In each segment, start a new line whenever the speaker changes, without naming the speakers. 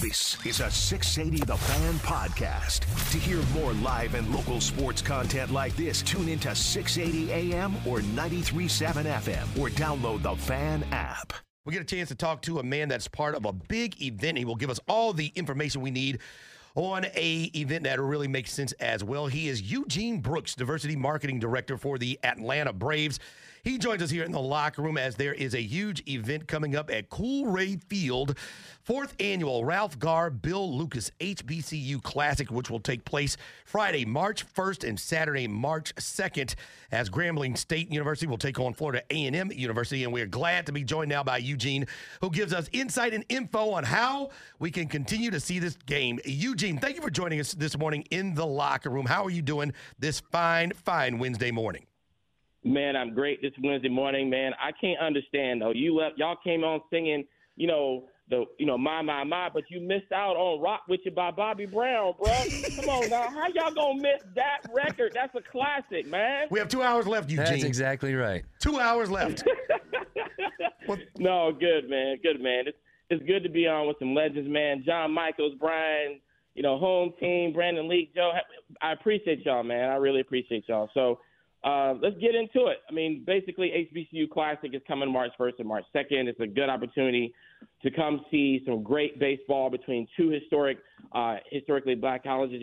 This is a 680 The Fan podcast. To hear more live and local sports content like this, tune into 680 AM or 93.7 FM or download the Fan app.
We get a chance to talk to a man that's part of a big event. He will give us all the information we need on a event that really makes sense as well. He is Eugene Brooks, Diversity Marketing Director for the Atlanta Braves. He joins us here in the locker room as there is a huge event coming up at Coolray Field, fourth annual Ralph Garr Bill Lucas HBCU Classic, which will take place Friday, March 1st and Saturday, March 2nd, as Grambling State University will take on Florida A&M University. And we're glad to be joined now by Eugene, who gives us insight and info on how we can continue to see this game. Eugene, thank you for joining us this morning in the locker room. How are you doing this fine, fine Wednesday morning?
Man, I'm great this Wednesday morning, man. I can't understand though. You left, y'all came on singing, you know, the, you know, my, my, my, but you missed out on "Rock with You" by Bobby Brown, bro. Come on now, how y'all gonna miss that record? That's a classic, man.
We have two hours left, Eugene.
That's exactly right.
Two hours left.
no, good man, good man. It's it's good to be on with some legends, man. John Michaels, Brian, you know, home team, Brandon Leak, Joe. I appreciate y'all, man. I really appreciate y'all. So uh, let's get into it. I mean, basically, HBCU Classic is coming March 1st and March 2nd. It's a good opportunity to come see some great baseball between two historic, uh, historically black colleges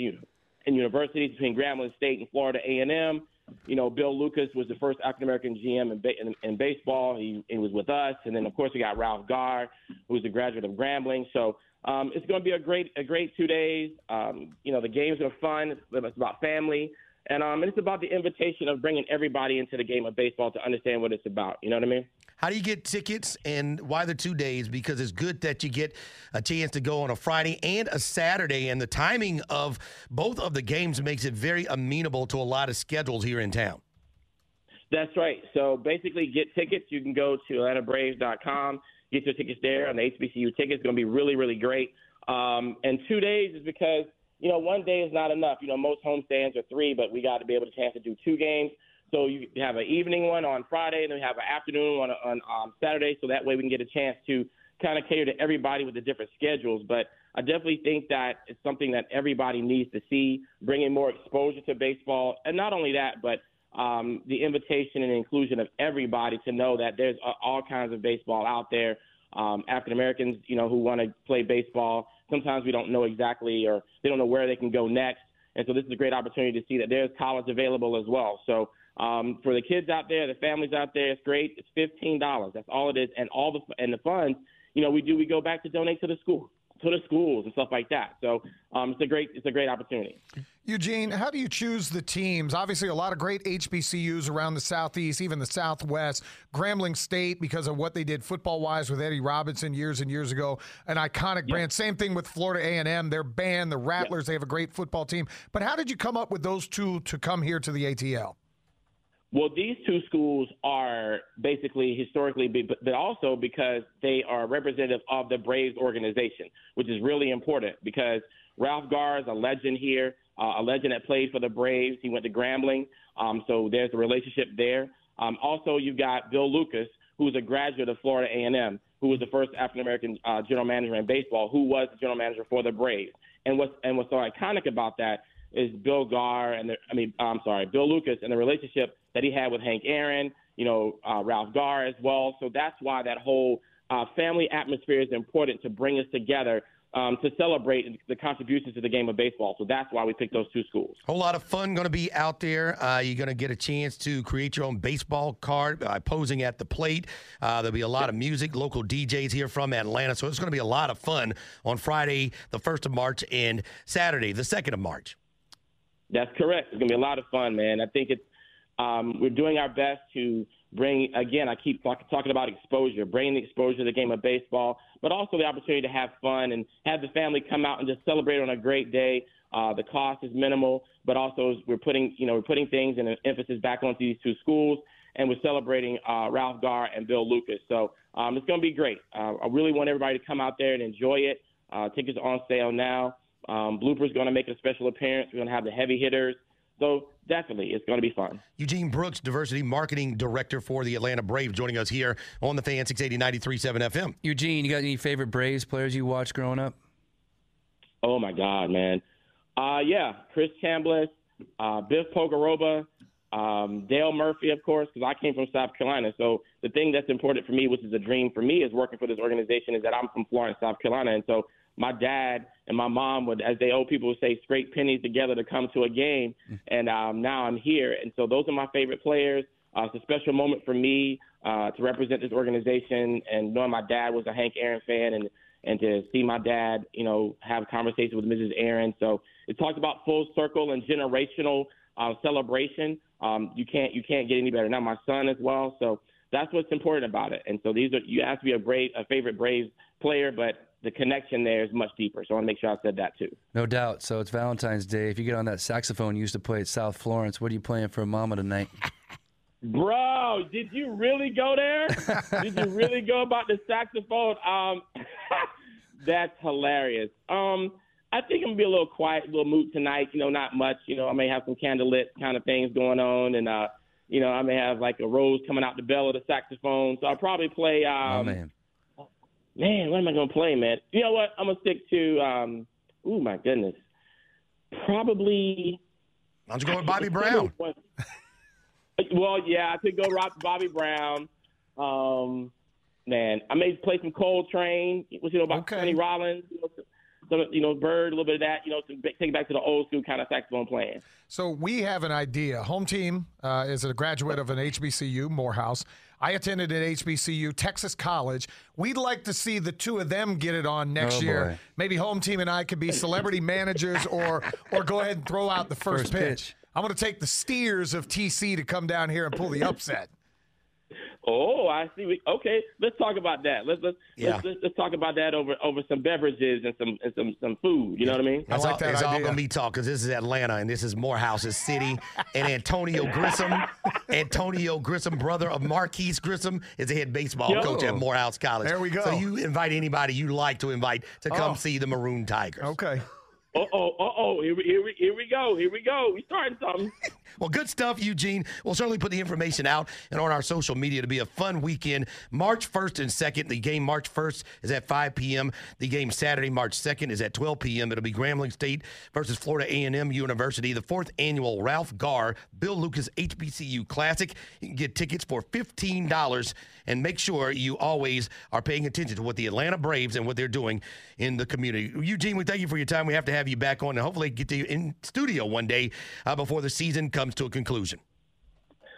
and universities, between Grambling State and Florida A&M. You know, Bill Lucas was the first African American GM in, in, in baseball. He, he was with us, and then of course we got Ralph Garr, who's a graduate of Grambling. So um, it's going to be a great, a great two days. Um, you know, the games are fun. It's about family. And um, it's about the invitation of bringing everybody into the game of baseball to understand what it's about. You know what I mean?
How do you get tickets and why the two days? Because it's good that you get a chance to go on a Friday and a Saturday, and the timing of both of the games makes it very amenable to a lot of schedules here in town.
That's right. So basically, get tickets. You can go to AtlantaBraves.com, get your tickets there, and the HBCU tickets. It's going to be really, really great. Um, and two days is because you know, one day is not enough. You know, most homestands are three, but we got to be able to chance to do two games. So you have an evening one on Friday, and then we have an afternoon one on, on um, Saturday. So that way we can get a chance to kind of cater to everybody with the different schedules. But I definitely think that it's something that everybody needs to see, bringing more exposure to baseball, and not only that, but um, the invitation and inclusion of everybody to know that there's uh, all kinds of baseball out there. Um, African Americans, you know, who want to play baseball sometimes we don't know exactly or they don't know where they can go next. And so this is a great opportunity to see that there's college available as well. So um, for the kids out there, the families out there, it's great. It's fifteen dollars. That's all it is, and all the and the funds, you know, we do we go back to donate to the school to the schools and stuff like that. So um, it's a great it's a great opportunity.
Eugene, how do you choose the teams? Obviously, a lot of great HBCUs around the Southeast, even the Southwest. Grambling State, because of what they did football wise with Eddie Robinson years and years ago, an iconic yep. brand. Same thing with Florida A&M. Their band, the Rattlers, yep. they have a great football team. But how did you come up with those two to come here to the ATL?
Well, these two schools are basically historically, but also because they are representative of the Braves organization, which is really important because Ralph Garr is a legend here, uh, a legend that played for the Braves. He went to Grambling, um, so there's a relationship there. Um, also, you've got Bill Lucas, who is a graduate of Florida A&M, who was the first African American uh, general manager in baseball, who was the general manager for the Braves. And what's and what's so iconic about that is Bill Garr and the, I mean, I'm sorry, Bill Lucas and the relationship that he had with Hank Aaron, you know, uh, Ralph Garr as well. So that's why that whole uh, family atmosphere is important to bring us together um, to celebrate the contributions to the game of baseball. So that's why we picked those two schools.
A Whole lot of fun going to be out there. Uh, you're going to get a chance to create your own baseball card by posing at the plate. Uh, there'll be a lot of music, local DJs here from Atlanta. So it's going to be a lot of fun on Friday, the 1st of March, and Saturday, the 2nd of March.
That's correct. It's going to be a lot of fun, man. I think it's um, we're doing our best to bring again. I keep talk, talking about exposure, bringing the exposure to the game of baseball, but also the opportunity to have fun and have the family come out and just celebrate on a great day. Uh, the cost is minimal, but also we're putting you know we're putting things and an emphasis back onto these two schools, and we're celebrating uh, Ralph Garr and Bill Lucas. So um, it's going to be great. Uh, I really want everybody to come out there and enjoy it. Uh, tickets are on sale now. Um, Blooper's going to make a special appearance. We're going to have the heavy hitters. So definitely, it's going to be fun.
Eugene Brooks, Diversity Marketing Director for the Atlanta Braves, joining us here on the Fan 680 93.7 FM.
Eugene, you got any favorite Braves players you watched growing up?
Oh my God, man. Uh, yeah, Chris Chambliss, uh, Biff Pocoroba, um, Dale Murphy, of course, because I came from South Carolina. So the thing that's important for me, which is a dream for me, is working for this organization, is that I'm from Florence, South Carolina, and so my dad and my mom would, as they old people would say, scrape pennies together to come to a game. And um, now I'm here. And so those are my favorite players. Uh, it's a special moment for me uh, to represent this organization and knowing my dad was a Hank Aaron fan and, and to see my dad, you know, have conversations with Mrs. Aaron. So it talks about full circle and generational uh, celebration. Um, you can't you can't get any better. Now my son as well. So that's what's important about it. And so these are you asked me a brave a favorite Braves player, but the connection there is much deeper. So I want to make sure I said that too.
No doubt. So it's Valentine's Day. If you get on that saxophone you used to play at South Florence, what are you playing for Mama tonight?
Bro, did you really go there? did you really go about the saxophone? Um, that's hilarious. Um, I think I'm gonna be a little quiet, a little mood tonight. You know, not much. You know, I may have some candlelit kind of things going on, and uh, you know, I may have like a rose coming out the bell of the saxophone. So I'll probably play. Um,
oh man.
Man, what am I gonna play, man? You know what? I'm gonna stick to. Um, oh my goodness, probably.
Why don't you go with Bobby Brown?
well, yeah, I could go rock Bobby Brown. Um, man, I may play some Coltrane. What you know about
Okay.
Sonny Rollins? You know, some, you know, Bird, a little bit of that. You know, to take it back to the old school kind of saxophone playing.
So we have an idea. Home team uh, is a graduate of an HBCU, Morehouse. I attended an HBCU, Texas College. We'd like to see the two of them get it on next
Oh,
year.
boy.
Maybe home team and I could be celebrity managers, or or go ahead and throw out the first,
First
pitch.
pitch.
I'm going to take the Steers of TC to come down here and pull the upset.
Oh, I see. We, okay, let's talk about that. Let's let's,
Yeah.
let's let's let's talk about that over over some beverages and some and some some food. You know what I mean?
I like that
it's all
idea.
going to be talk because this is Atlanta and this is Morehouse's city. and Antonio Grissom, Antonio Grissom, brother of Marquis Grissom, is the head baseball
Yo.
coach at Morehouse College.
There we go.
So you invite anybody you like to invite to come
Oh.
see the Maroon Tigers.
Okay.
Uh oh, uh oh. Here we here we here we go. Here we go. We starting something.
Well, good stuff, Eugene. We'll certainly put the information out and on our social media to be a fun weekend. March 1st and 2nd. The game March 1st is at 5 p.m. The game Saturday, March 2nd is at 12 p.m. It'll be Grambling State versus Florida A&M University, the fourth annual Ralph Garr Bill Lucas HBCU Classic. You can get tickets for $15 and make sure you always are paying attention to what the Atlanta Braves and what they're doing in the community. Eugene, we thank you for your time. We have to have you back on and hopefully get you in studio one day uh, before the season comes to a conclusion.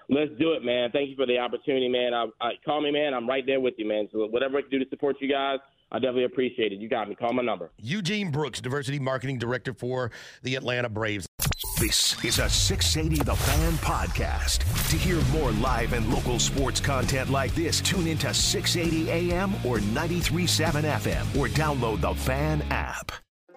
Let's do it, man. Thank you for the opportunity, man. I, I, call me, man. I'm right there with you, man. So whatever I can do to support you guys, I definitely appreciate it. You got me. Call my number.
Eugene Brooks, Diversity Marketing Director for the Atlanta Braves.
This is a 680 The Fan podcast. To hear more live and local sports content like this, tune into 680 AM or 93.7 FM or download the Fan app.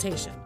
consultation.